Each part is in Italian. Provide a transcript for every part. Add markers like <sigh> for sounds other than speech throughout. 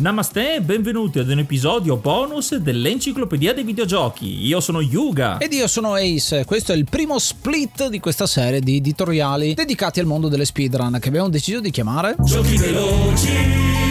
Namaste e benvenuti ad un episodio bonus dell'Enciclopedia dei Videogiochi. Io sono Yuga. Ed io sono Ace. Questo è il primo split di questa serie di editoriali dedicati al mondo delle speedrun che abbiamo deciso di chiamare Giochi veloci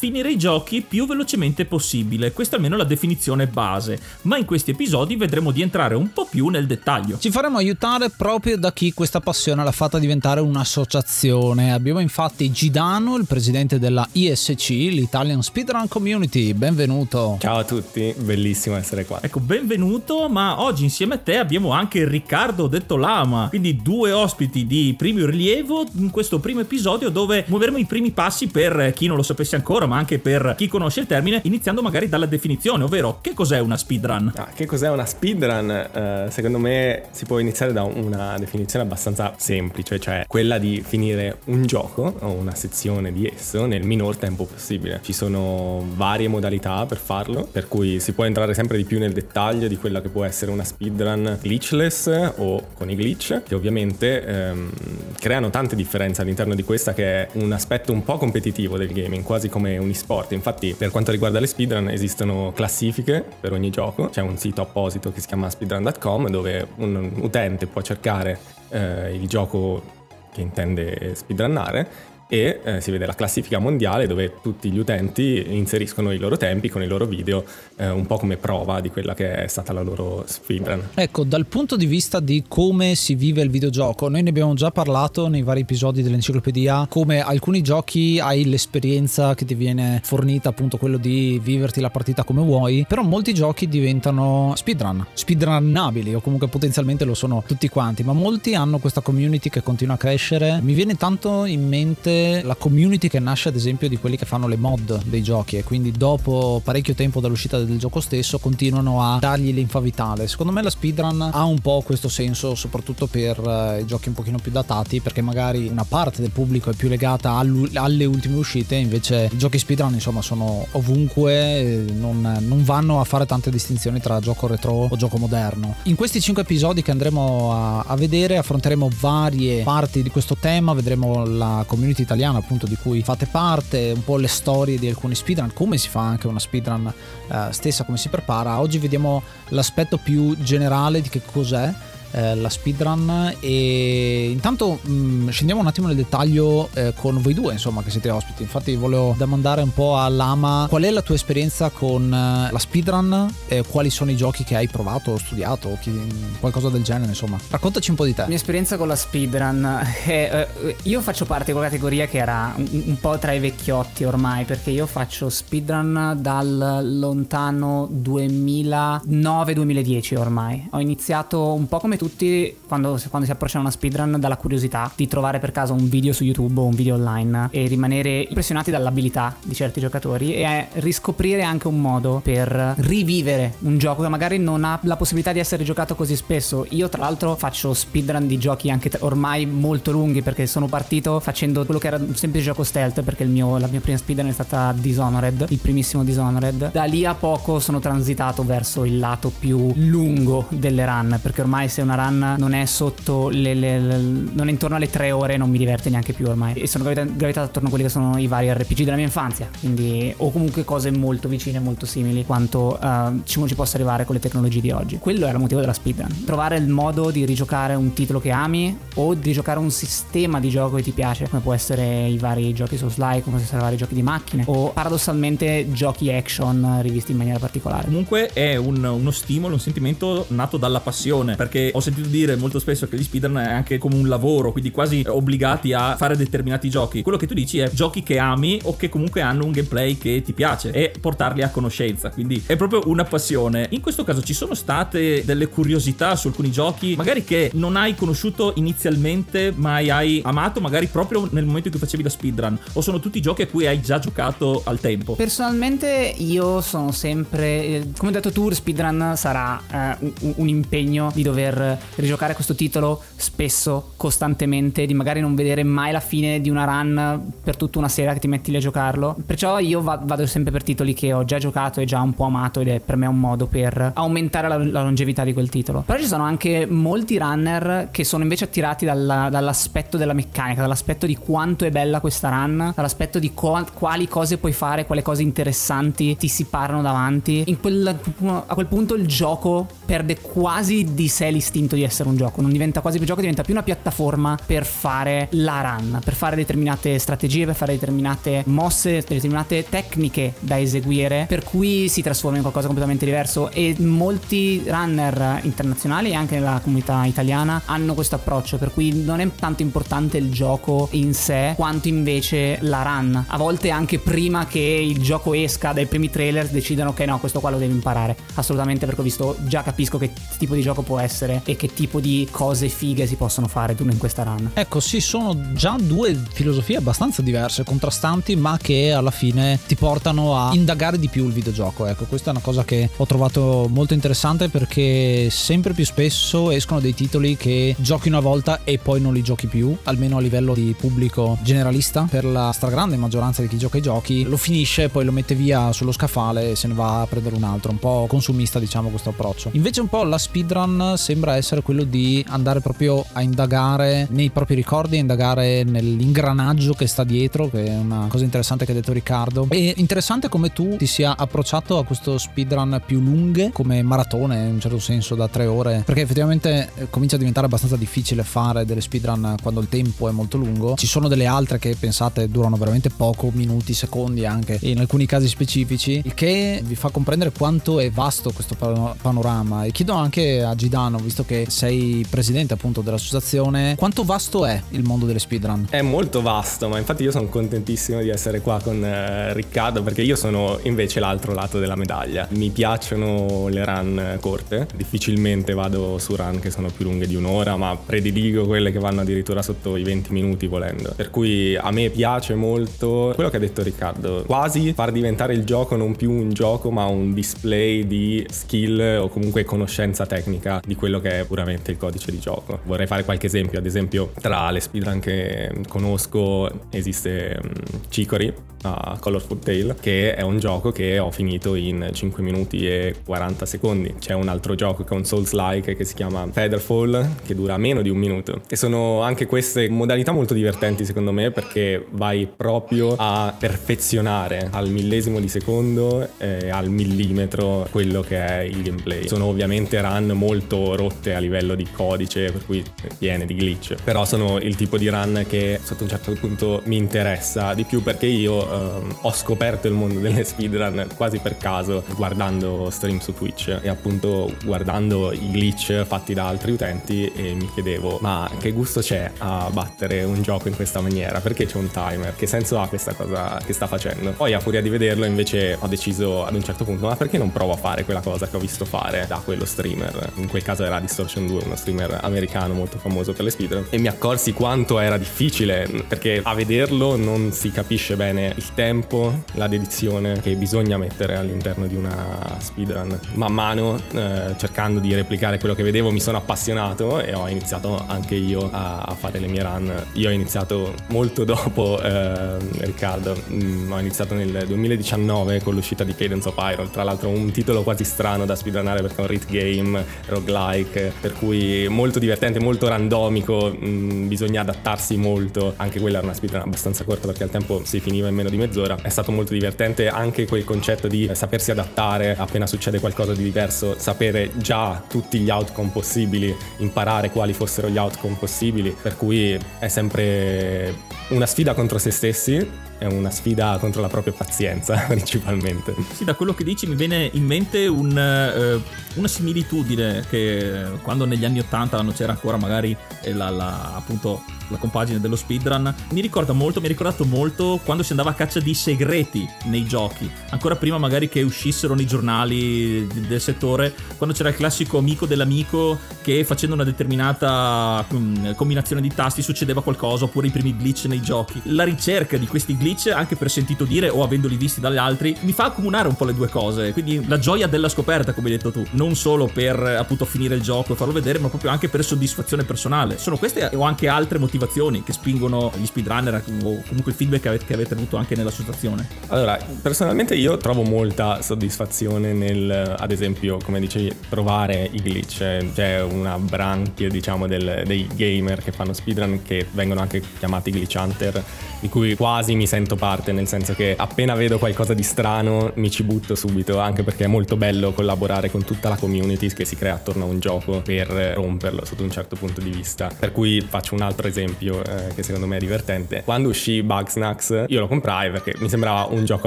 finire i giochi più velocemente possibile, questa è almeno la definizione base, ma in questi episodi vedremo di entrare un po' più nel dettaglio. Ci faremo aiutare proprio da chi questa passione l'ha fatta diventare un'associazione. Abbiamo infatti Gidano, il presidente della ISC, l'Italian Speedrun Community. Benvenuto. Ciao a tutti, bellissimo essere qua. Ecco, benvenuto, ma oggi insieme a te abbiamo anche Riccardo detto Lama, quindi due ospiti di primo rilievo in questo primo episodio dove muoveremo i primi passi per chi non lo sapesse ancora, ma anche per chi conosce il termine, iniziando magari dalla definizione, ovvero che cos'è una speedrun? Ah, che cos'è una speedrun? Uh, secondo me si può iniziare da una definizione abbastanza semplice, cioè quella di finire un gioco o una sezione di esso nel minor tempo possibile. Ci sono varie modalità per farlo, per cui si può entrare sempre di più nel dettaglio di quella che può essere una speedrun glitchless o con i glitch, che ovviamente ehm, creano tante differenze all'interno di questa che è un aspetto un po' competitivo del gaming, quasi come un e-sport. Infatti, per quanto riguarda le speedrun, esistono classifiche per ogni gioco. C'è un sito apposito che si chiama speedrun.com dove un utente può cercare eh, il gioco che intende speedrunnare e eh, si vede la classifica mondiale dove tutti gli utenti inseriscono i loro tempi con i loro video eh, un po' come prova di quella che è stata la loro speedrun. Ecco, dal punto di vista di come si vive il videogioco, noi ne abbiamo già parlato nei vari episodi dell'enciclopedia, come alcuni giochi hai l'esperienza che ti viene fornita appunto quello di viverti la partita come vuoi, però molti giochi diventano speedrun, speedrunnabili o comunque potenzialmente lo sono tutti quanti, ma molti hanno questa community che continua a crescere. Mi viene tanto in mente la community che nasce ad esempio di quelli che fanno le mod dei giochi e quindi dopo parecchio tempo dall'uscita del gioco stesso continuano a dargli l'infa vitale. Secondo me la speedrun ha un po' questo senso soprattutto per eh, i giochi un pochino più datati perché magari una parte del pubblico è più legata alle ultime uscite invece i giochi speedrun insomma sono ovunque non, non vanno a fare tante distinzioni tra gioco retro o gioco moderno. In questi 5 episodi che andremo a, a vedere affronteremo varie parti di questo tema, vedremo la community italiana appunto di cui fate parte, un po' le storie di alcuni speedrun, come si fa anche una speedrun eh, stessa, come si prepara. Oggi vediamo l'aspetto più generale di che cos'è eh, la speedrun e intanto mh, mm, scendiamo un attimo nel dettaglio eh, con voi due insomma che siete ospiti. Infatti volevo domandare un po' a Lama qual è la tua esperienza con eh, la speedrun quali sono i giochi che hai provato studiato chi, qualcosa del genere insomma. Raccontaci un po' di te. La mia esperienza con la speedrun <laughs> eh, io faccio parte di quella categoria che era un, un po' tra i vecchiotti ormai perché io faccio speedrun dal lontano 2009-2010 ormai. Ho iniziato un po' come tutti quando, quando si approcciano a una speedrun dalla curiosità di trovare per caso un video su YouTube o un video online e rimanere impressionati dall'abilità di certi giocatori e riscoprire anche un modo per rivivere un gioco che magari non ha la possibilità di essere giocato così spesso. Io tra l'altro faccio speedrun di giochi anche ormai molto lunghi perché sono partito facendo quello che era un semplice gioco stealth perché mio, la mia prima speedrun è stata Dishonored, il primissimo Dishonored. Da lì a poco sono transitato verso il lato più lungo delle run perché ormai se una run non è sotto le, le, le non è intorno alle tre ore non mi diverte neanche più ormai. E sono gravitato, attorno a quelli che sono i vari RPG della mia infanzia quindi o comunque cose molto vicine molto simili quanto uh, ci, ci possa arrivare con le tecnologie di oggi. Quello è il motivo della speedrun. Trovare il modo di rigiocare un titolo che ami o di giocare un sistema di gioco che ti piace come può essere i vari giochi su slide come possono essere i vari giochi di macchine o paradossalmente giochi action rivisti in maniera particolare. Comunque è un, uno stimolo un sentimento nato dalla passione perché ho sentito dire molto spesso che gli speedrun è anche come un lavoro quindi quasi obbligati a fare determinati giochi. Quello che tu dici è giochi che ami o che comunque hanno un gameplay che ti piace e portarli a conoscenza quindi è proprio una passione. In questo caso ci sono state delle curiosità su alcuni giochi magari che non hai conosciuto inizialmente ma hai amato magari proprio nel momento in cui facevi la speedrun o sono tutti giochi a cui hai già giocato al tempo? Personalmente io sono sempre eh, come ho detto tu speedrun sarà eh, un, un impegno di dover rigiocare questo titolo spesso costantemente di magari non vedere mai la fine di una run per tutta una sera che ti metti lì a giocarlo. Perciò io vado sempre per titoli che ho già giocato e già un po' amato ed è per me un modo per aumentare la, la longevità di quel titolo. Però ci sono anche molti runner che sono invece attirati dalla, dall'aspetto della meccanica dall'aspetto di quanto è bella questa run dall'aspetto di co- quali cose puoi fare quale cose interessanti ti si parlano davanti. Quel, a quel punto il gioco perde quasi di sé l'istinto di essere un gioco. Non diventa quasi più gioco diventa più una piattaforma per fare la run per fare determinate strategie per fare determinate mosse determinate tecniche da eseguire per cui si trasforma in qualcosa completamente diverso. E molti runner internazionali e anche nella comunità italiana hanno questo approccio per cui non è tanto importante il gioco in sé quanto invece la run. A volte anche prima che il gioco esca dai primi trailer decidono che no questo qua lo devi imparare. Assolutamente perché ho visto già capisco che tipo di gioco può essere e che tipo di cose fighe si possono fare in questa run. Ecco sì sono già due filosofie abbastanza diverse contrastanti ma che alla fine ti portano a indagare di più il videogioco. Ecco questa è una cosa che ho trovato molto interessante perché sempre più spesso escono dei titoli che giochi una volta e poi non li giochi più almeno a livello di pubblico generalista. Per la stragrande maggioranza di chi gioca i giochi lo finisce poi lo mette via sullo scaffale e se ne va a prendere un altro un po' consumista diciamo questo approccio. Invece un po' la speedrun sembra essere quello di andare proprio a indagare nei propri ricordi a indagare nell'ingranaggio che sta dietro che è una cosa interessante che ha detto Riccardo. E interessante come tu ti sia approcciato a questo speedrun più lunghe come maratone in un certo senso da tre ore perché effettivamente eh, comincia a diventare abbastanza difficile fare delle speedrun quando il tempo è molto lungo. Ci sono delle altre che pensate durano veramente poco minuti secondi anche in alcuni casi specifici il che vi fa comprendere quanto è vasto questo panorama. E chiedo anche a Gidano visto che sei presidente appunto dell'associazione quanto vasto è il mondo delle speedrun? È molto vasto ma infatti io sono contentissimo di essere qua con eh, Riccardo perché io sono invece l'altro lato della medaglia. Mi piacciono le run corte difficilmente vado su run che sono più lunghe di un'ora ma prediligo quelle che vanno addirittura sotto i 20 minuti volendo. Per cui a me piace molto quello che ha detto Riccardo quasi far diventare il gioco non più un gioco ma un display di skill o comunque conoscenza tecnica di quello che è puramente il codice di gioco. Vorrei fare qualche esempio ad esempio tra le speedrun che conosco esiste Chicory a Colorful Tale che è un gioco che ho finito in 5 minuti e 40 secondi. C'è un altro gioco che è un Souls like che si chiama Featherfall che dura meno di un minuto. E sono anche queste modalità molto divertenti secondo me perché vai proprio a perfezionare al millesimo di secondo e al millimetro quello che è il gameplay. Sono ovviamente run molto rotte a livello di codice per cui piene di glitch. Però sono il tipo di run che sotto un certo punto mi interessa di più perché io ehm, ho scoperto il mondo delle speedrun quasi per caso guardando stream su Twitch e appunto guardando i glitch fatti da altri utenti e mi chiedevo ma che gusto c'è a battere un gioco in questa maniera? Perché c'è un timer? Che senso ha questa cosa che sta facendo? Poi a furia di vederlo invece ho deciso ad un certo punto ma perché non provo a fare quella cosa che ho visto fare da quello streamer? In quel caso era di Distortion 2, uno streamer americano molto famoso per le speedrun, e mi accorsi quanto era difficile, perché a vederlo non si capisce bene il tempo, la dedizione che bisogna mettere all'interno di una speedrun. Man mano, eh, cercando di replicare quello che vedevo, mi sono appassionato e ho iniziato anche io a, a fare le mie run. Io ho iniziato molto dopo eh, Riccardo, mm, ho iniziato nel 2019 con l'uscita di Cadence of Iron, tra l'altro un titolo quasi strano da speedrunare perché è un rit game, roguelike, per cui molto divertente, molto randomico, mh, mm, bisogna adattarsi molto, anche quella era una speedrun abbastanza corta perché al tempo si finiva in meno di mezz'ora, è stato molto divertente anche quel concetto di sapersi adattare appena succede qualcosa di diverso, sapere già tutti gli outcome possibili, imparare quali fossero gli outcome possibili, per cui è sempre una sfida contro se stessi è una sfida contro la propria pazienza <laughs> principalmente. Sì, da quello che dici mi viene in mente un, uh, una similitudine che quando negli anni 80 non c'era ancora magari la, la, appunto la compagine dello speedrun mi ricorda molto, mi ha ricordato molto quando si andava a caccia di segreti nei giochi ancora prima magari che uscissero nei giornali del settore quando c'era il classico amico dell'amico che facendo una determinata um, combinazione di tasti succedeva qualcosa oppure i primi glitch nei giochi la ricerca di questi glitch glitch, anche per sentito dire o avendoli visti dagli altri, mi fa accomunare un po' le due cose. Quindi la gioia della scoperta, come hai detto tu, non solo per appunto finire il gioco e farlo vedere, ma proprio anche per soddisfazione personale. Sono queste o anche altre motivazioni che spingono gli speedrunner o comunque il feedback che avete, che avete avuto anche nell'associazione? Allora, personalmente io trovo molta soddisfazione nel, ad esempio, come dicevi, provare i glitch. C'è una branchia, diciamo, del, dei gamer che fanno speedrun che vengono anche chiamati glitch hunter, di cui quasi mi sento parte, nel senso che appena vedo qualcosa di strano mi ci butto subito, anche perché è molto bello collaborare con tutta la community che si crea attorno a un gioco per romperlo sotto un certo punto di vista. Per cui faccio un altro esempio eh, che secondo me è divertente. Quando uscì Bugsnax io lo comprai perché mi sembrava un gioco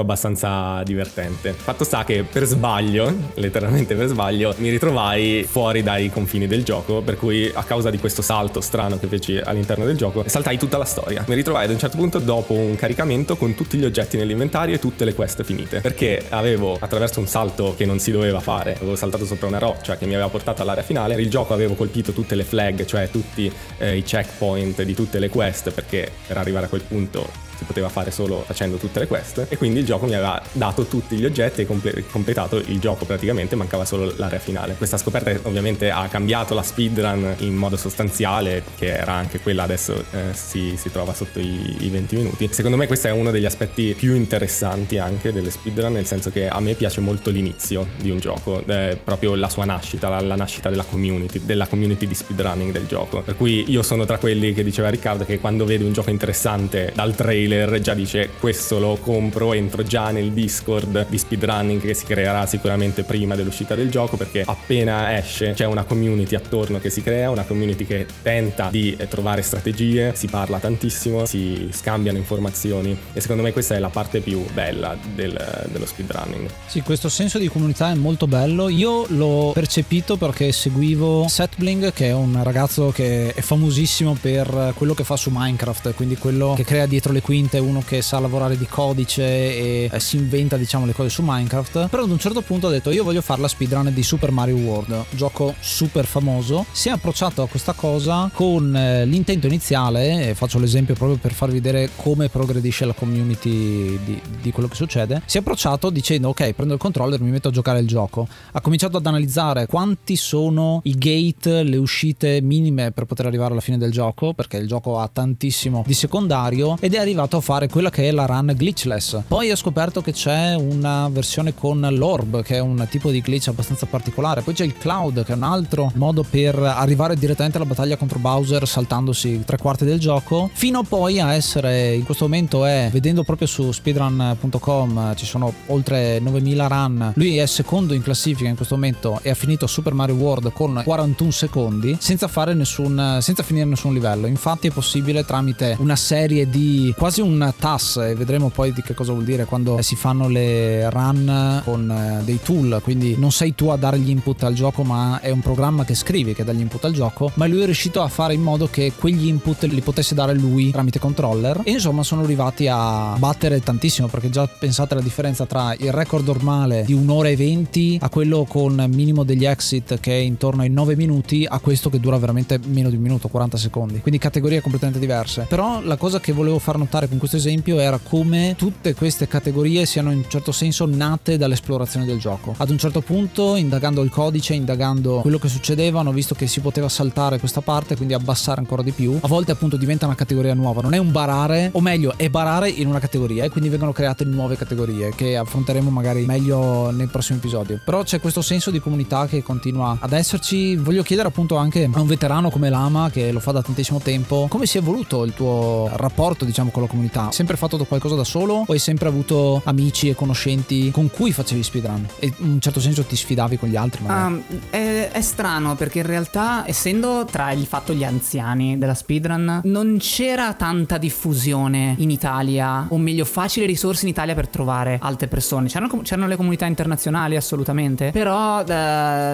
abbastanza divertente. Fatto sta che per sbaglio, letteralmente per sbaglio, mi ritrovai fuori dai confini del gioco, per cui a causa di questo salto strano che feci all'interno del gioco, saltai tutta la storia. Mi ritrovai ad un certo punto dopo un caricamento caricamento con tutti gli oggetti nell'inventario e tutte le quest finite. Perché avevo, attraverso un salto che non si doveva fare, avevo saltato sopra una roccia che mi aveva portato all'area finale, il gioco avevo colpito tutte le flag, cioè tutti eh, i checkpoint di tutte le quest, perché per arrivare a quel punto si poteva fare solo facendo tutte le quest e quindi il gioco mi aveva dato tutti gli oggetti e comple- completato il gioco praticamente, mancava solo l'area finale. Questa scoperta ovviamente ha cambiato la speedrun in modo sostanziale, che era anche quella adesso eh, si, si, trova sotto i, i, 20 minuti. Secondo me questo è uno degli aspetti più interessanti anche delle speedrun, nel senso che a me piace molto l'inizio di un gioco, eh, proprio la sua nascita, la, la nascita della community, della community di speedrunning del gioco. Per cui io sono tra quelli che diceva Riccardo che quando vedi un gioco interessante dal trailer trailer già dice questo lo compro, entro già nel Discord di speedrunning che si creerà sicuramente prima dell'uscita del gioco perché appena esce c'è una community attorno che si crea, una community che tenta di trovare strategie, si parla tantissimo, si scambiano informazioni e secondo me questa è la parte più bella del, dello speedrunning. Sì, questo senso di comunità è molto bello. Io l'ho percepito perché seguivo Setbling che è un ragazzo che è famosissimo per quello che fa su Minecraft, quindi quello che crea dietro le quinte quinte uno che sa lavorare di codice e eh, si inventa diciamo le cose su Minecraft. Però ad un certo punto ha detto io voglio fare la speedrun di Super Mario World gioco super famoso. Si è approcciato a questa cosa con eh, l'intento iniziale e faccio l'esempio proprio per farvi vedere come progredisce la community di, di quello che succede. Si è approcciato dicendo ok prendo il controller mi metto a giocare il gioco ha cominciato ad analizzare quanti sono i gate le uscite minime per poter arrivare alla fine del gioco perché il gioco ha tantissimo di secondario ed è arrivato arrivato a fare quella che è la run glitchless. Poi ho scoperto che c'è una versione con l'orb, che è un tipo di glitch abbastanza particolare. Poi c'è il cloud, che è un altro modo per arrivare direttamente alla battaglia contro Bowser saltandosi tre quarti del gioco. Fino poi a essere, in questo momento è, vedendo proprio su speedrun.com, ci sono oltre 9000 run. Lui è secondo in classifica in questo momento e ha finito Super Mario World con 41 secondi senza fare nessun, senza finire nessun livello. Infatti è possibile tramite una serie di quasi un TAS e vedremo poi di che cosa vuol dire quando si fanno le run con eh, dei tool, quindi non sei tu a dare gli input al gioco ma è un programma che scrivi che dà gli input al gioco, ma lui è riuscito a fare in modo che quegli input li potesse dare lui tramite controller e insomma sono arrivati a battere tantissimo perché già pensate alla differenza tra il record normale di un'ora e venti a quello con minimo degli exit che è intorno ai 9 minuti a questo che dura veramente meno di un minuto, 40 secondi. Quindi categorie completamente diverse. Però la cosa che volevo far notare con questo esempio era come tutte queste categorie siano in un certo senso nate dall'esplorazione del gioco. Ad un certo punto, indagando il codice, indagando quello che succedeva, hanno visto che si poteva saltare questa parte, quindi abbassare ancora di più. A volte appunto diventa una categoria nuova, non è un barare, o meglio, è barare in una categoria e quindi vengono create nuove categorie che affronteremo magari meglio nel prossimo episodio. Però c'è questo senso di comunità che continua ad esserci. Voglio chiedere appunto anche a un veterano come Lama che lo fa da tantissimo tempo, come si è evoluto il tuo rapporto diciamo con la comunità? Hai sempre fatto qualcosa da solo o hai sempre avuto amici e conoscenti con cui facevi speedrun? E in un certo senso ti sfidavi con gli altri? Um, è, è, strano perché in realtà essendo tra il fatto gli anziani della speedrun non c'era tanta diffusione in Italia o meglio facile risorse in Italia per trovare altre persone. C'erano, c'erano le comunità internazionali assolutamente, però uh,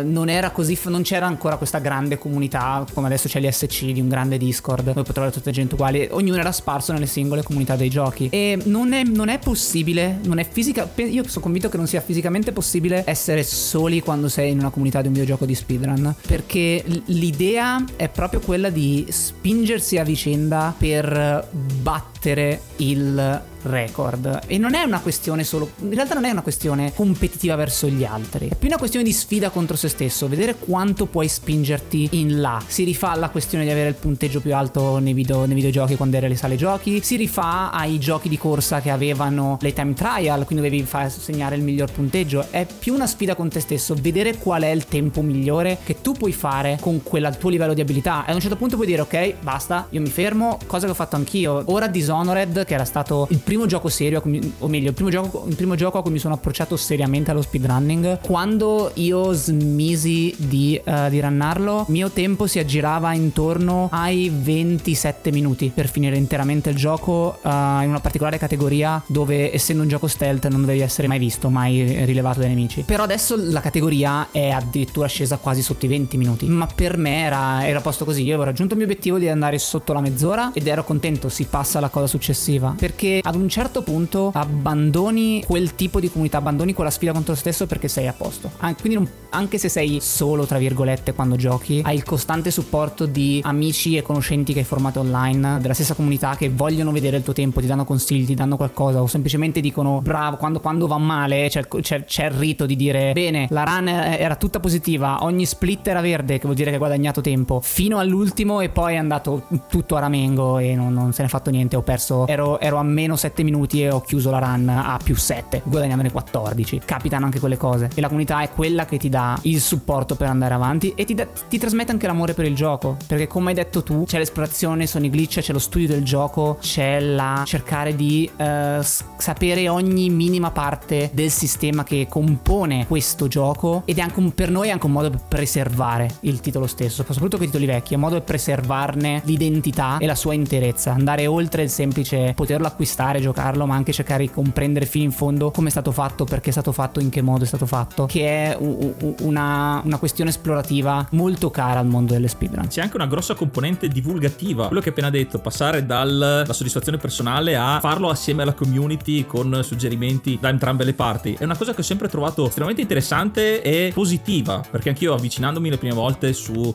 non era così, non c'era ancora questa grande comunità come adesso c'è l'SC di un grande Discord dove puoi trovare tutta gente uguale. Ognuno era sparso nelle singole comunità dei giochi e non è, non è possibile, non è fisica. Io sono convinto che non sia fisicamente possibile essere soli quando sei in una comunità di un videogioco di speedrun perché l'idea è proprio quella di spingersi a vicenda per battere il record. E non è una questione solo. In realtà non è una questione competitiva verso gli altri. È più una questione di sfida contro se stesso. Vedere quanto puoi spingerti in là. Si rifà alla questione di avere il punteggio più alto nei, video, nei videogiochi quando eri alle sale giochi. Si rifà ai giochi di corsa che avevano le time trial, quindi dovevi far segnare il miglior punteggio. È più una sfida con te stesso. Vedere qual è il tempo migliore che tu puoi fare con quel tuo livello di abilità. E a un certo punto puoi dire, ok, basta, io mi fermo. Cosa che ho fatto anch'io. Ora Dishonored, che era stato il primo gioco serio, o meglio, il primo gioco, il primo gioco a cui mi sono approcciato seriamente allo speedrunning. Quando io smisi di, uh, di runnarlo, mio tempo si aggirava intorno ai 27 minuti per finire interamente il gioco uh, in una particolare categoria dove, essendo un gioco stealth, non dovevi essere mai visto, mai rilevato dai nemici. Però adesso la categoria è addirittura scesa quasi sotto i 20 minuti. Ma per me era, era posto così. Io avevo raggiunto il mio obiettivo di andare sotto la mezz'ora ed ero contento. Si passa alla cosa successiva. Perché ad un certo punto abbandoni quel tipo di comunità, abbandoni quella sfida contro te stesso perché sei a posto. Quindi non, anche se sei solo, tra virgolette, quando giochi, hai il costante supporto di amici e conoscenti che hai formato online, della stessa comunità che vogliono vedere il tuo tempo, ti danno consigli, ti danno qualcosa o semplicemente dicono bravo, quando, quando va male c'è, c'è, c'è, il rito di dire bene, la run era tutta positiva, ogni split era verde, che vuol dire che hai guadagnato tempo, fino all'ultimo e poi è andato tutto a ramengo e non, non se ne è fatto niente, ho perso, ero, ero a meno 7 minuti e ho chiuso la run a più 7, guadagnandone 14. Capitano anche quelle cose. E la comunità è quella che ti dà il supporto per andare avanti e ti, da, ti trasmette anche l'amore per il gioco. Perché come hai detto tu, c'è l'esplorazione, sono i glitch, c'è lo studio del gioco, c'è la cercare di uh, sapere ogni minima parte del sistema che compone questo gioco. Ed è anche un, per noi è anche un modo per preservare il titolo stesso, soprattutto con i titoli vecchi, è un modo per preservarne l'identità e la sua interezza. Andare oltre il poterlo acquistare, giocarlo, ma anche cercare di comprendere fino in fondo come è stato fatto, perché è stato fatto, in che modo è stato fatto, che è una, una questione esplorativa molto cara al mondo delle speedrun. C'è anche una grossa componente divulgativa, quello che hai appena detto, passare dalla soddisfazione personale a farlo assieme alla community con suggerimenti da entrambe le parti. È una cosa che ho sempre trovato estremamente interessante e positiva, perché anch'io avvicinandomi le prime volte su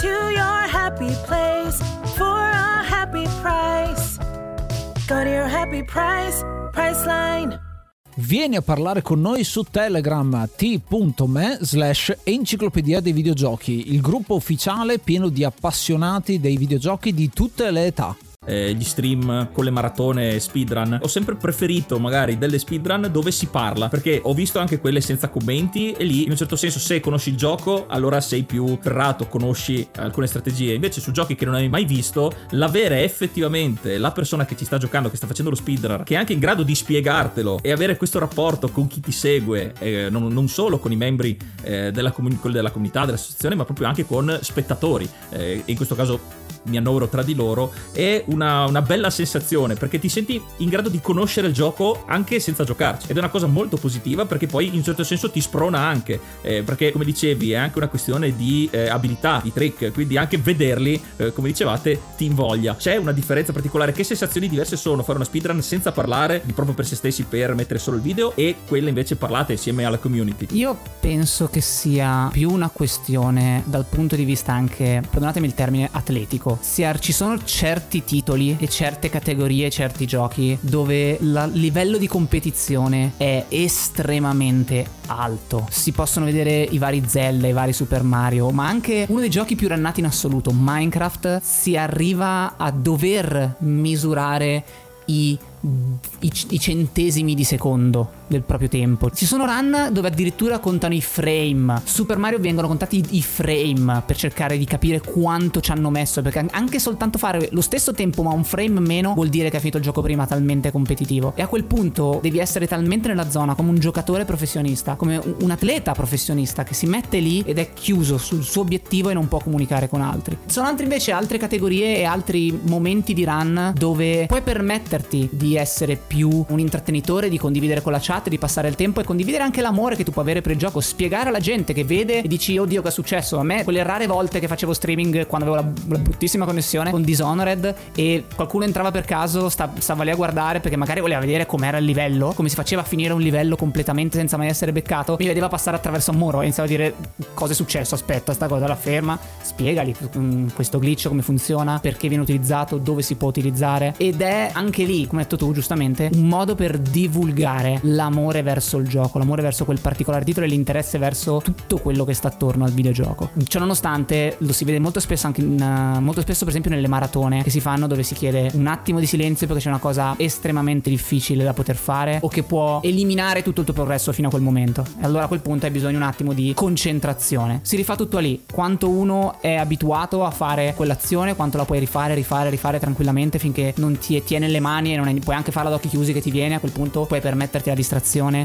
to your happy place for a happy price. Go to your happy price, Priceline. Vieni a parlare con noi su Telegram t.me slash enciclopedia dei videogiochi, il gruppo ufficiale pieno di appassionati dei videogiochi di tutte le età eh, gli stream con le maratone speedrun. Ho sempre preferito magari delle speedrun dove si parla, perché ho visto anche quelle senza commenti e lì in un certo senso se conosci il gioco allora sei più ferrato, conosci alcune strategie. Invece su giochi che non hai mai visto, l'avere effettivamente la persona che ci sta giocando, che sta facendo lo speedrun, che è anche in grado di spiegartelo e avere questo rapporto con chi ti segue, eh, non, non, solo con i membri eh, della, comun- della, comunità, dell'associazione, ma proprio anche con spettatori. Eh, in questo caso mi annovero tra di loro, è una, una, bella sensazione perché ti senti in grado di conoscere il gioco anche senza giocarci. Ed è una cosa molto positiva perché poi in un certo senso ti sprona anche, eh, perché come dicevi è anche una questione di eh, abilità, di trick, quindi anche vederli, eh, come dicevate, ti invoglia. C'è una differenza particolare, che sensazioni diverse sono fare una speedrun senza parlare, di proprio per se stessi per mettere solo il video e quella invece parlate insieme alla community. Io penso che sia più una questione dal punto di vista anche, perdonatemi il termine, atletico sia, ci sono certi titoli e certe categorie, certi giochi dove il livello di competizione è estremamente alto. Si possono vedere i vari Zelda, i vari Super Mario, ma anche uno dei giochi più rannati in assoluto, Minecraft, si arriva a dover misurare i i, i, centesimi di secondo del proprio tempo. Ci sono run dove addirittura contano i frame. Super Mario vengono contati i frame per cercare di capire quanto ci hanno messo. Perché anche soltanto fare lo stesso tempo ma un frame meno vuol dire che ha finito il gioco prima talmente competitivo. E a quel punto devi essere talmente nella zona come un giocatore professionista, come un atleta professionista che si mette lì ed è chiuso sul suo obiettivo e non può comunicare con altri. Ci sono altri invece altre categorie e altri momenti di run dove puoi permetterti di essere più un intrattenitore, di condividere con la chat, di passare il tempo e condividere anche l'amore che tu puoi avere per il gioco, spiegare alla gente che vede e dici oddio che è successo? A me, quelle rare volte che facevo streaming quando avevo la, la bruttissima connessione con Dishonored e qualcuno entrava per caso, sta, stava lì a guardare perché magari voleva vedere com'era il livello, come si faceva a finire un livello completamente senza mai essere beccato, mi vedeva passare attraverso un muro e iniziava a dire cosa è successo, aspetta sta cosa la ferma, spiegagli mm, questo glitch come funziona, perché viene utilizzato, dove si può utilizzare. Ed è anche lì, come hai detto tu, giustamente, un modo per divulgare l'amore verso il gioco, l'amore verso quel particolare titolo e l'interesse verso tutto quello che sta attorno al videogioco. Ciononostante, lo si vede molto spesso anche in, uh, molto spesso per esempio nelle maratone che si fanno dove si chiede un attimo di silenzio perché c'è una cosa estremamente difficile da poter fare o che può eliminare tutto il tuo progresso fino a quel momento. E allora a quel punto hai bisogno un attimo di concentrazione. Si rifà tutto lì. Quanto uno è abituato a fare quell'azione, quanto la puoi rifare, rifare, rifare tranquillamente finché non ti tiene le mani e non hai, puoi anche farla ad occhi chiusi che ti viene, a quel punto puoi permetterti la distrazione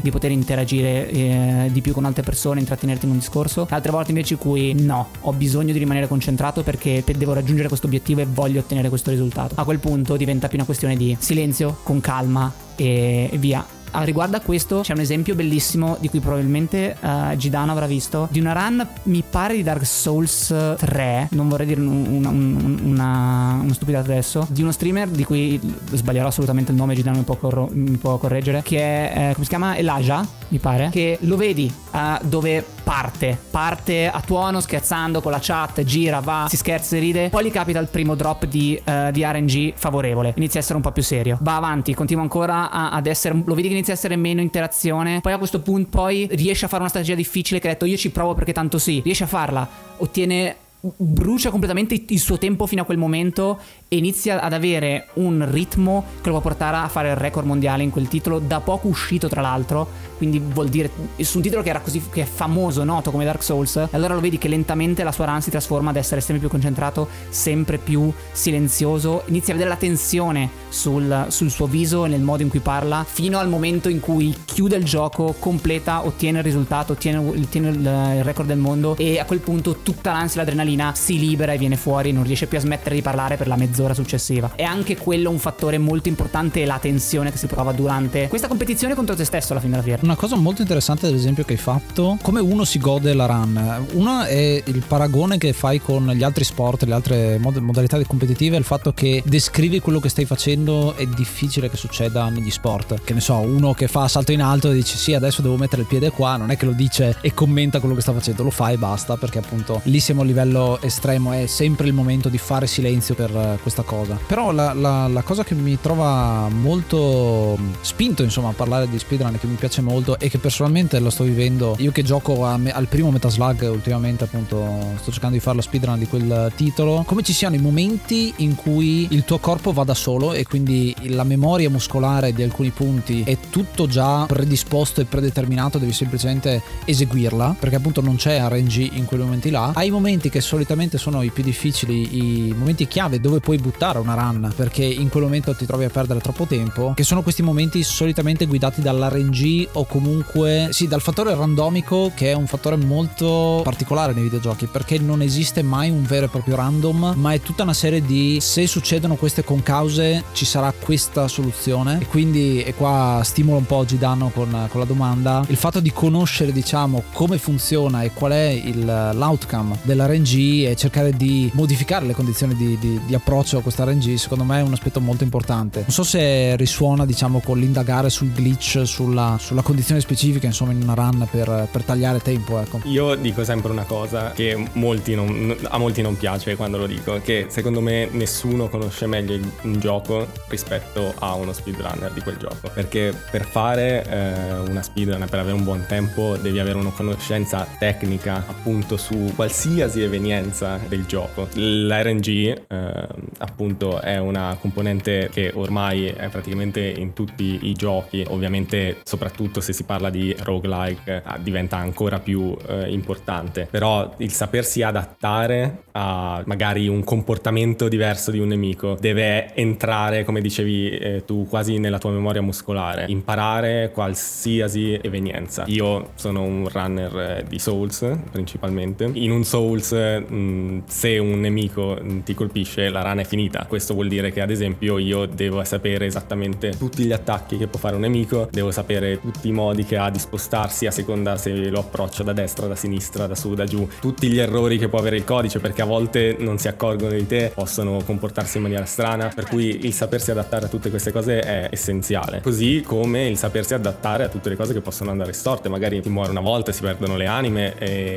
di poter interagire eh, di più con altre persone, intrattenerti in un discorso. Altre volte invece in cui no, ho bisogno di rimanere concentrato perché devo raggiungere questo obiettivo e voglio ottenere questo risultato. A quel punto diventa più una questione di silenzio, con calma e via a riguardo a questo c'è un esempio bellissimo di cui probabilmente uh, Gidano avrà visto. Di una run mi pare di Dark Souls 3 non vorrei dire una, una, una, una stupidata adesso di uno streamer di cui sbaglierò assolutamente il nome Gidano mi può, corro- mi può correggere che è eh, come si chiama? Elijah mi pare che lo vedi uh, dove parte. Parte a tuono scherzando con la chat gira va si scherza e ride. Poi gli capita il primo drop di, uh, di RNG favorevole. Inizia a essere un po' più serio. Va avanti continua ancora a, ad essere lo vedi che inizia a essere meno interazione. Poi a questo punto poi riesce a fare una strategia difficile che ha detto io ci provo perché tanto sì. Riesce a farla, ottiene brucia completamente il suo tempo fino a quel momento inizia ad avere un ritmo che lo può portare a fare il record mondiale in quel titolo da poco uscito tra l'altro. Quindi vuol dire su un titolo che era così che è famoso noto come Dark Souls e allora lo vedi che lentamente la sua run si trasforma ad essere sempre più concentrato sempre più silenzioso. Inizia a vedere la tensione sul, sul suo viso e nel modo in cui parla fino al momento in cui chiude il gioco completa ottiene il risultato ottiene, ottiene il, record del mondo e a quel punto tutta l'ansia e l'adrenalina si libera e viene fuori, non riesce più a smettere di parlare per la mezz'ora successiva. È anche quello un fattore molto importante, la tensione che si prova durante questa competizione contro te stesso alla fine della fiera. Una cosa molto interessante, ad esempio, che hai fatto, come uno si gode la run. Una è il paragone che fai con gli altri sport, le altre mod- modalità competitive, il fatto che descrivi quello che stai facendo è difficile che succeda negli sport. Che ne so, uno che fa salto in alto e dice sì, adesso devo mettere il piede qua, non è che lo dice e commenta quello che sta facendo, lo fa e basta, perché appunto lì siamo a livello estremo è sempre il momento di fare silenzio per questa questa cosa. Però la, la, la cosa che mi trova molto spinto insomma a parlare di speedrun che mi piace molto e che personalmente lo sto vivendo, io che gioco a, al primo Metaslug ultimamente appunto sto cercando di fare la speedrun di quel titolo, come ci siano i momenti in cui il tuo corpo va da solo e quindi la memoria muscolare di alcuni punti è tutto già predisposto e predeterminato, devi semplicemente eseguirla perché appunto non c'è RNG in quei momenti là. Hai momenti che solitamente sono i più difficili, i momenti chiave dove puoi buttare una run perché in quel momento ti trovi a perdere troppo tempo, che sono questi momenti solitamente guidati dall'RNG o comunque sì, dal fattore randomico che è un fattore molto particolare nei videogiochi perché non esiste mai un vero e proprio random, ma è tutta una serie di se succedono queste concause ci sarà questa soluzione. E quindi e qua stimolo un po' Gidano con, con la domanda, il fatto di conoscere diciamo come funziona e qual è il, l'outcome dell'RNG e cercare di modificare le condizioni di, di, di approccio a questa RNG secondo me è un aspetto molto importante. Non so se risuona diciamo con l'indagare sul glitch, sulla, sulla condizione specifica insomma in una run per, per tagliare tempo. Ecco. Io dico sempre una cosa che molti non, a molti non piace quando lo dico, che secondo me nessuno conosce meglio un gioco rispetto a uno speedrunner di quel gioco. Perché per fare eh, una speedrun, per avere un buon tempo, devi avere una conoscenza tecnica appunto su qualsiasi evenienza del gioco. L'RNG eh, appunto è una componente che ormai è praticamente in tutti i giochi, ovviamente soprattutto se si parla di roguelike eh, diventa ancora più eh, importante, però il sapersi adattare a magari un comportamento diverso di un nemico deve entrare, come dicevi eh, tu, quasi nella tua memoria muscolare, imparare qualsiasi evenienza. Io sono un runner eh, di Souls principalmente. In un Souls mh, mm, se un nemico mm, ti colpisce la run è finita. Questo vuol dire che ad esempio io devo sapere esattamente tutti gli attacchi che può fare un nemico, devo sapere tutti i modi che ha di spostarsi a seconda se lo approccia da destra, da sinistra, da su, da giù, tutti gli errori che può avere il codice perché a volte non si accorgono di te, possono comportarsi in maniera strana, per cui il sapersi adattare a tutte queste cose è essenziale. Così come il sapersi adattare a tutte le cose che possono andare storte, magari ti muore una volta, si perdono le anime,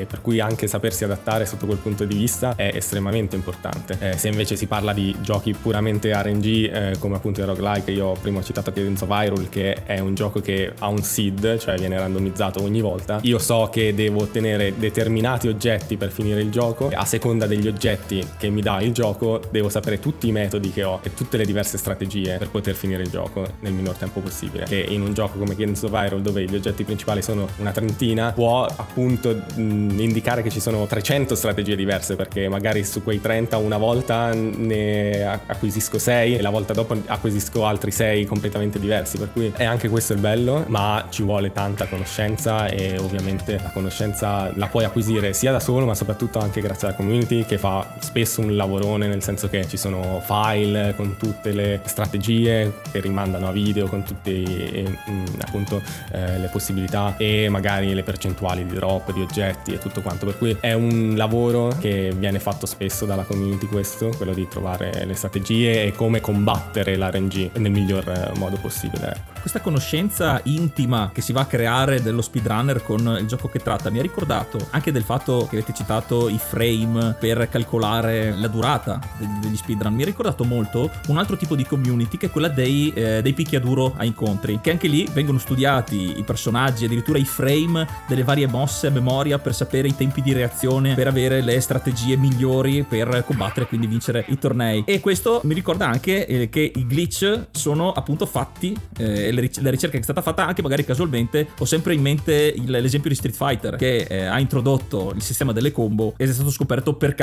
per cui anche sapersi adattare sotto quel punto di vista è estremamente importante. Eh, se invece si parla di giochi puramente RNG, eh, come appunto il roguelike, io prima ho citato Cadence of Hyrule, che è un gioco che ha un seed, cioè viene randomizzato ogni volta. Io so che devo ottenere determinati oggetti per finire il gioco, a seconda degli oggetti che mi dà il gioco, devo sapere tutti i metodi che ho e tutte le diverse strategie per poter finire il gioco nel minor tempo possibile. Che in un gioco come Cadence of Hyrule, dove gli oggetti principali sono una trentina, può appunto mh, indicare che ci sono 300 strategie diverse, perché magari su quei 30 una volta ne acquisisco 6 e la volta dopo acquisisco altri 6 completamente diversi, per cui è anche questo il bello, ma ci vuole tanta conoscenza e ovviamente la conoscenza la puoi acquisire sia da solo, ma soprattutto anche grazie alla community che fa spesso un lavorone, nel senso che ci sono file con tutte le strategie che rimandano a video con tutte eh, appunto eh, le possibilità e magari le percentuali di drop di oggetti e tutto quanto, per cui è un lavoro che viene fatto spesso dalla community questo, quello di trovare le strategie e come combattere l'RNG nel miglior eh, modo possibile. Questa conoscenza intima che si va a creare dello speedrunner con il gioco che tratta mi ha ricordato anche del fatto che avete citato i frame per calcolare la durata degli speedrun. Mi ha ricordato molto un altro tipo di community che è quella dei, eh, dei picchiaduro a incontri, che anche lì vengono studiati i personaggi, addirittura i frame delle varie mosse a memoria per sapere i tempi di reazione, per avere le strategie migliori per combattere e quindi vincere i tornei. E questo mi ricorda anche eh, che i glitch sono appunto fatti eh, la ricerca che è stata fatta anche magari casualmente ho sempre in mente il, l'esempio di Street Fighter che eh, ha introdotto il sistema delle combo ed è stato scoperto per caso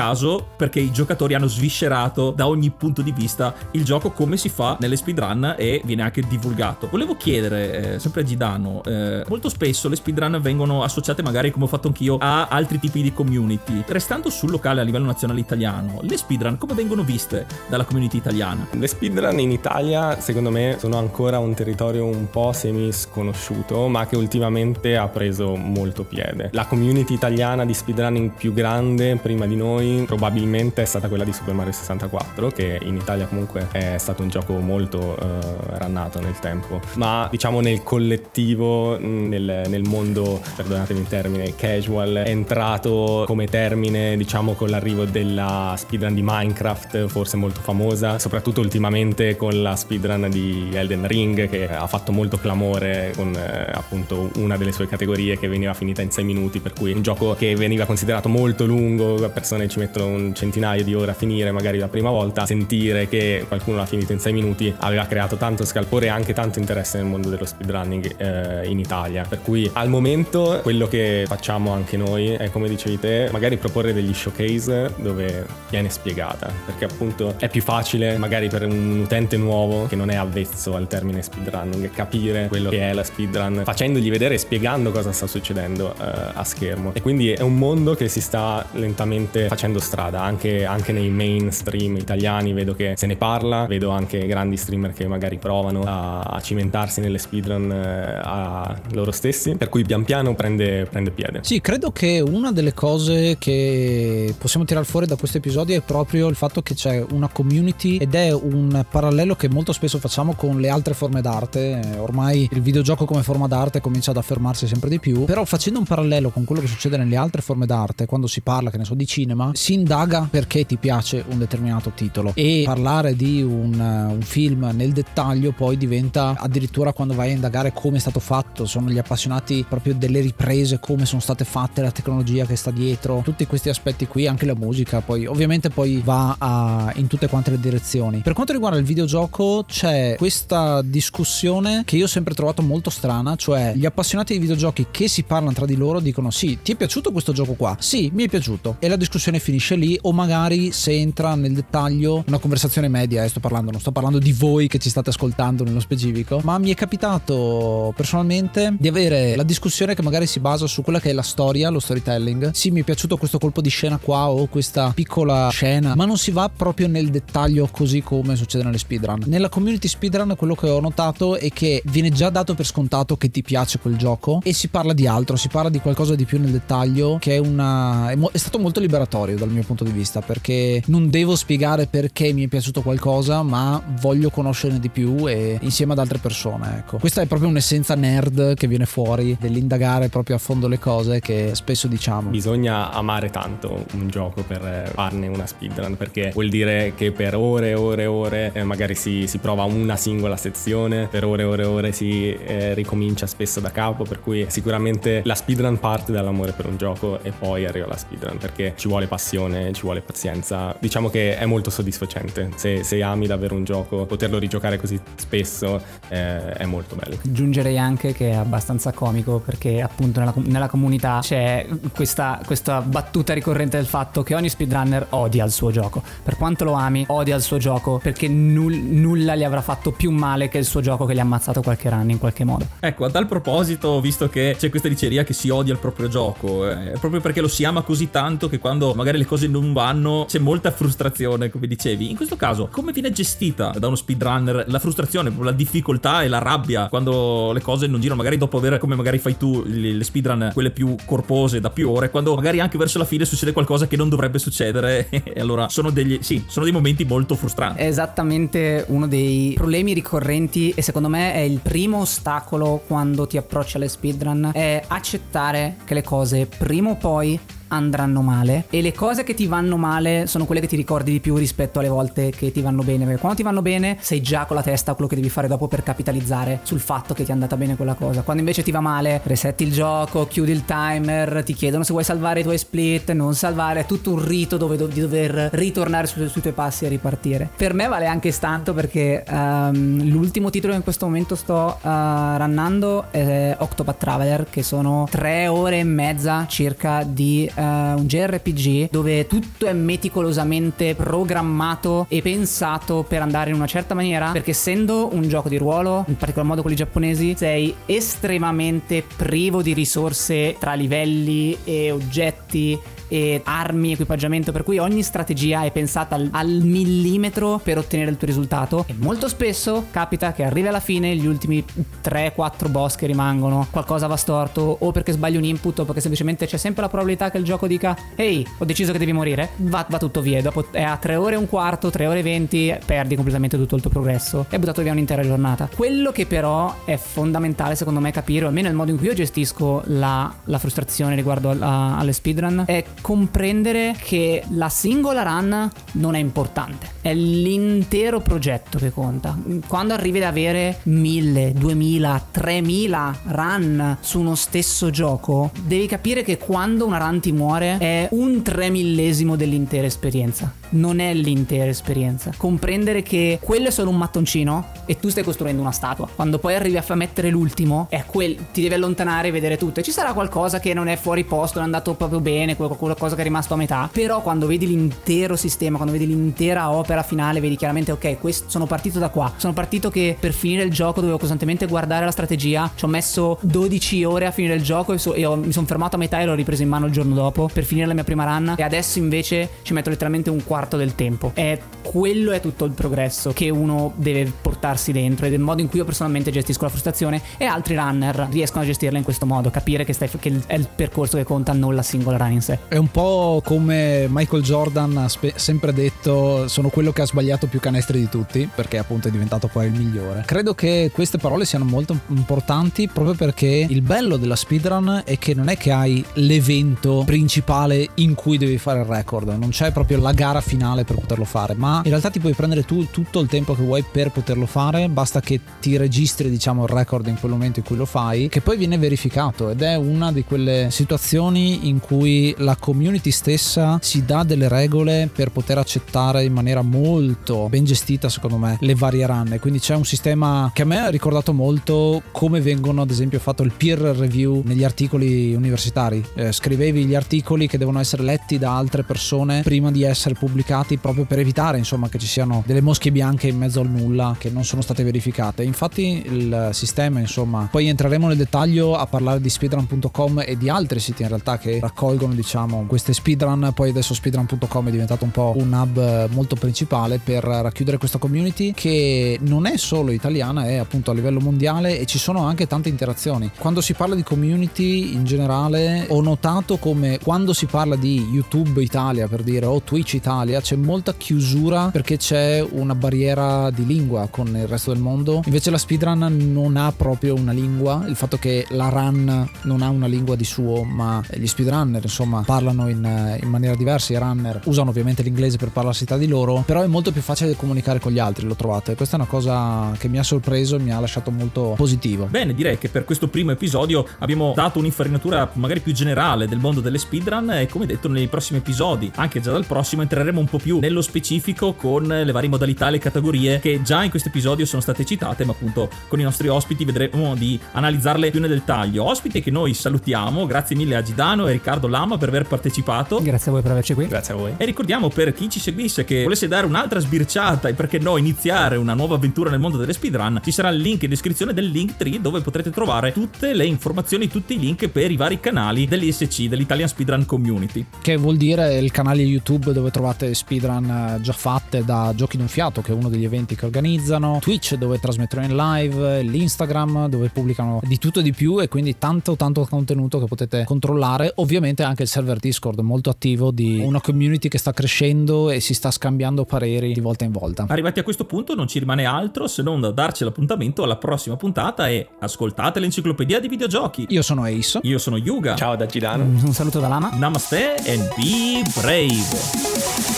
perché i giocatori hanno sviscerato da ogni punto di vista il gioco come si fa nelle speedrun e viene anche divulgato. Volevo chiedere, eh, sempre a Gidano, eh, molto spesso le speedrun vengono associate magari come ho fatto anch'io a altri tipi di community. Restando sul locale a livello nazionale italiano, le speedrun come vengono viste dalla community italiana? Le speedrun in Italia secondo me sono ancora un territorio un po' semi sconosciuto, ma che ultimamente ha preso molto piede. La community italiana di speedrunning più grande prima di noi noi probabilmente è stata quella di Super Mario 64, che in Italia comunque è stato un gioco molto eh, rannato nel tempo, ma diciamo nel collettivo, nel, nel mondo, perdonatemi il termine, casual, è entrato come termine diciamo con l'arrivo della speedrun di Minecraft, forse molto famosa, soprattutto ultimamente con la speedrun di Elden Ring che ha fatto molto clamore con eh, appunto una delle sue categorie che veniva finita in 6 minuti, per cui un gioco che veniva considerato molto lungo, persone ci mettono un centinaio di ore a finire magari la prima volta, sentire che qualcuno l'ha finito in 6 minuti aveva creato tanto scalpore e anche tanto interesse nel mondo dello speedrunning eh, in Italia. Per cui al momento quello che facciamo anche noi è come dicevi te, magari proporre degli showcase dove viene spiegata, perché appunto è più facile magari per un utente nuovo che non è avvezzo al termine speedrunning capire quello che è la speedrun facendogli vedere e spiegando cosa sta succedendo eh, a schermo. E quindi è un mondo che si sta lentamente facendo strada, anche, anche nei mainstream italiani vedo che se ne parla, vedo anche grandi streamer che magari provano a, a cimentarsi nelle speedrun eh, a loro stessi, per cui pian piano prende, prende piede. Sì, credo che una delle cose che possiamo tirare fuori da questo episodio è proprio il fatto che c'è una community ed è un parallelo che molto spesso facciamo con le altre forme d'arte. Ormai il videogioco come forma d'arte comincia ad affermarsi sempre di più, però facendo un parallelo con quello che succede nelle altre forme d'arte, quando si parla, che ne so, di cinema, si indaga perché ti piace un determinato titolo e parlare di un, un film nel dettaglio poi diventa addirittura quando vai a indagare come è stato fatto, sono gli appassionati proprio delle riprese, come sono state fatte, la tecnologia che sta dietro, tutti questi aspetti qui, anche la musica, poi ovviamente poi va a, in tutte quante le direzioni. Per quanto riguarda il videogioco c'è questa discussione che io ho sempre trovato molto strana, cioè gli appassionati di videogiochi che si parlano tra di loro dicono sì, ti è piaciuto questo gioco qua? Sì, mi è piaciuto. E la discussione finisce lì o magari se entra nel dettaglio una conversazione media, eh, sto parlando, non sto parlando di voi che ci state ascoltando nello specifico, ma mi è capitato personalmente di avere la discussione che magari si basa su quella che è la storia, lo storytelling. Sì, mi è piaciuto questo colpo di scena qua o questa piccola scena, ma non si va proprio nel dettaglio così come succede nelle speedrun. Nella community speedrun quello che ho notato è che viene già dato per scontato che ti piace quel gioco e si parla di altro, si parla di qualcosa di più nel dettaglio che è una è, mo- è stato molto liberatorio dal mio punto di vista perché non devo spiegare perché mi è piaciuto qualcosa, ma voglio conoscerne di più e insieme ad altre persone, ecco. Questa è proprio un'essenza nerd che viene fuori dell'indagare proprio a fondo le cose che spesso diciamo. Bisogna amare tanto un gioco per farne una speedrun perché vuol dire che per ore e ore e ore eh, magari si, si, prova una singola sezione, per ore e ore e ore si eh, ricomincia spesso da capo, per cui sicuramente la speedrun parte dall'amore per un gioco e poi arriva la speedrun perché ci vuole passione, ci vuole pazienza. Diciamo che è molto soddisfacente se, se ami davvero un gioco, poterlo rigiocare così spesso eh, è molto bello. Aggiungerei anche che è abbastanza comico perché appunto nella, nella comunità c'è questa, questa battuta ricorrente del fatto che ogni speedrunner odia il suo gioco. Per quanto lo ami, odia il suo gioco perché null, nulla gli avrà fatto più male che il suo gioco che gli ha ammazzato qualche run in qualche modo. Ecco, a tal proposito, visto che c'è questa diceria che si odia il proprio gioco, eh, proprio perché lo si ama così tanto che quando magari le cose non vanno c'è molta frustrazione, come dicevi. In questo caso, come viene gestita da uno speedrunner la frustrazione, la difficoltà e la rabbia quando le cose non girano? Magari dopo aver, come magari fai tu, le speedrun, quelle più corpose da più ore, quando magari anche verso la fine succede qualcosa che non dovrebbe succedere <laughs> e allora sono degli, sì, sono dei momenti molto frustranti. È esattamente uno dei problemi ricorrenti e secondo me è il primo ostacolo quando ti approcci alle speedrun, è accettare che le cose prima o poi andranno male. E le cose che ti vanno male sono quelle che ti ricordi di più rispetto alle volte che ti vanno bene perché quando ti vanno bene sei già con la testa a quello che devi fare dopo per capitalizzare sul fatto che ti è andata bene quella cosa. Quando invece ti va male resetti il gioco chiudi il timer ti chiedono se vuoi salvare i tuoi split non salvare è tutto un rito dove do- di dover ritornare su- sui tuoi passi e ripartire. Per me vale anche tanto perché um, l'ultimo titolo che in questo momento sto uh, runnando è Octopath Traveler che sono tre ore e mezza circa di uh, un JRPG dove tutto è meticolosamente programmato e pensato per andare in una certa maniera perché essendo un gioco di ruolo in particolar modo quelli giapponesi sei estremamente privo di risorse tra livelli e oggetti e armi, equipaggiamento, per cui ogni strategia è pensata al, al millimetro per ottenere il tuo risultato. E molto spesso capita che arrivi alla fine gli ultimi 3-4 boss che rimangono, qualcosa va storto o perché sbagli un input o perché semplicemente c'è sempre la probabilità che il gioco dica ehi ho deciso che devi morire, va, va tutto via, dopo è a 3 ore e un quarto, 3 ore e 20, perdi completamente tutto il tuo progresso. E hai buttato via un'intera giornata. Quello che però è fondamentale secondo me capire, o almeno il modo in cui io gestisco la, la frustrazione riguardo a, alle speedrun, è comprendere che la singola run non è importante, è l'intero progetto che conta. Quando arrivi ad avere 1000, 2000, 3000 run su uno stesso gioco, devi capire che quando una run ti muore è un tre millesimo dell'intera esperienza non è l'intera esperienza. Comprendere che quello è solo un mattoncino e tu stai costruendo una statua. Quando poi arrivi a mettere l'ultimo, è quel, ti devi allontanare e vedere tutto. E ci sarà qualcosa che non è fuori posto, non è andato proprio bene, qualcosa che è rimasto a metà. Però quando vedi l'intero sistema, quando vedi l'intera opera finale, vedi chiaramente, ok, questo, sono partito da qua. Sono partito che per finire il gioco dovevo costantemente guardare la strategia. Ci ho messo 12 ore a finire il gioco e, so, e ho, mi sono fermato a metà e l'ho ripreso in mano il giorno dopo per finire la mia prima run. E adesso invece ci metto letteralmente un quarto quarto del tempo. È quello è tutto il progresso che uno deve portarsi dentro ed è il modo in cui io personalmente gestisco la frustrazione e altri runner riescono a gestirla in questo modo, capire che, stai, che è il percorso che conta, non la singola run in sé. È un po' come Michael Jordan ha spe- sempre detto, sono quello che ha sbagliato più canestri di tutti, perché appunto è diventato poi il migliore. Credo che queste parole siano molto importanti proprio perché il bello della speedrun è che non è che hai l'evento principale in cui devi fare il record, non c'è proprio la gara finale per poterlo fare, ma in realtà ti puoi prendere tu tutto il tempo che vuoi per poterlo fare, basta che ti registri diciamo il record in quel momento in cui lo fai, che poi viene verificato ed è una di quelle situazioni in cui la community stessa si dà delle regole per poter accettare in maniera molto ben gestita secondo me le varie run, quindi c'è un sistema che a me ha ricordato molto come vengono ad esempio fatto il peer review negli articoli universitari, eh, scrivevi gli articoli che devono essere letti da altre persone prima di essere pubblicati proprio per evitare insomma che ci siano delle mosche bianche in mezzo al nulla che non sono state verificate. Infatti il sistema insomma poi entreremo nel dettaglio a parlare di speedrun.com e di altri siti in realtà che raccolgono diciamo queste speedrun poi adesso speedrun.com è diventato un po' un hub molto principale per racchiudere questa community che non è solo italiana è appunto a livello mondiale e ci sono anche tante interazioni quando si parla di community in generale ho notato come quando si parla di YouTube Italia per dire o Twitch Italia c'è molta chiusura perché c'è una barriera di lingua con il resto del mondo. Invece la speedrun non ha proprio una lingua, il fatto che la run non ha una lingua di suo, ma gli speedrunner insomma parlano in, in maniera diversa, i runner usano ovviamente l'inglese per parlarsi tra di loro, però è molto più facile comunicare con gli altri, lo trovate. Questa è una cosa che mi ha sorpreso e mi ha lasciato molto positivo. Bene, direi che per questo primo episodio abbiamo dato un'infarinatura magari più generale del mondo delle speedrun e come detto nei prossimi episodi, anche già dal prossimo entreremo un po' più nello specifico con le varie modalità e le categorie che già in questo episodio sono state citate, ma appunto con i nostri ospiti vedremo di analizzarle più nel dettaglio. Ospiti che noi salutiamo, grazie mille a Gidano e Riccardo Lama per aver partecipato. Grazie a voi per averci qui. Grazie a voi. E ricordiamo per chi ci seguisse che volesse dare un'altra sbirciata e perché no iniziare una nuova avventura nel mondo delle speedrun, ci sarà il link in descrizione del link tree dove potrete trovare tutte le informazioni, tutti i link per i vari canali dell'ISC, dell'Italian Speedrun Community. Che vuol dire il canale YouTube dove trovate speedrun eh, già fatte da Giochi d'un Fiato, che è uno degli eventi che organizzano, Twitch dove trasmettono in live, l'Instagram dove pubblicano di tutto e di più e quindi tanto tanto contenuto che potete controllare. Ovviamente anche il server Discord molto attivo di una community che sta crescendo e si sta scambiando pareri di volta in volta. Arrivati a questo punto non ci rimane altro se non da darci l'appuntamento alla prossima puntata e ascoltate l'enciclopedia di videogiochi. Io sono Ace. Io sono Yuga. Ciao da Gidano. Un saluto da Lama. Namaste and be brave.